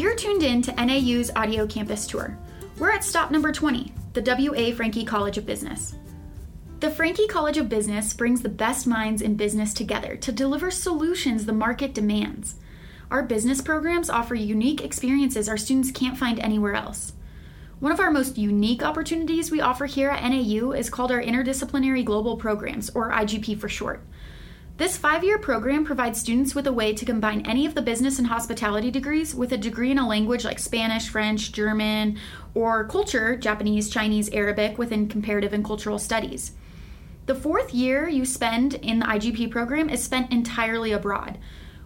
You're tuned in to NAU's Audio Campus Tour. We're at stop number 20, the W.A. Franke College of Business. The Franke College of Business brings the best minds in business together to deliver solutions the market demands. Our business programs offer unique experiences our students can't find anywhere else. One of our most unique opportunities we offer here at NAU is called our Interdisciplinary Global Programs, or IGP for short. This five year program provides students with a way to combine any of the business and hospitality degrees with a degree in a language like Spanish, French, German, or culture, Japanese, Chinese, Arabic, within comparative and cultural studies. The fourth year you spend in the IGP program is spent entirely abroad.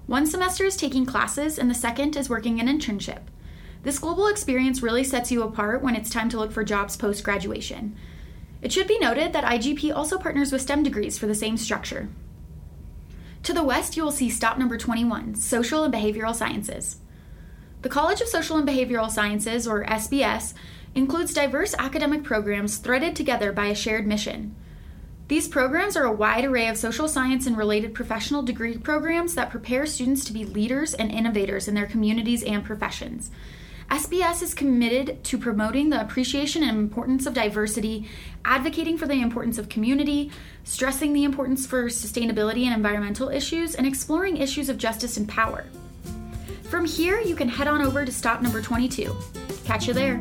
One semester is taking classes, and the second is working an internship. This global experience really sets you apart when it's time to look for jobs post graduation. It should be noted that IGP also partners with STEM degrees for the same structure. To the west, you will see stop number 21 Social and Behavioral Sciences. The College of Social and Behavioral Sciences, or SBS, includes diverse academic programs threaded together by a shared mission. These programs are a wide array of social science and related professional degree programs that prepare students to be leaders and innovators in their communities and professions. SBS is committed to promoting the appreciation and importance of diversity, advocating for the importance of community, stressing the importance for sustainability and environmental issues, and exploring issues of justice and power. From here, you can head on over to stop number 22. Catch you there.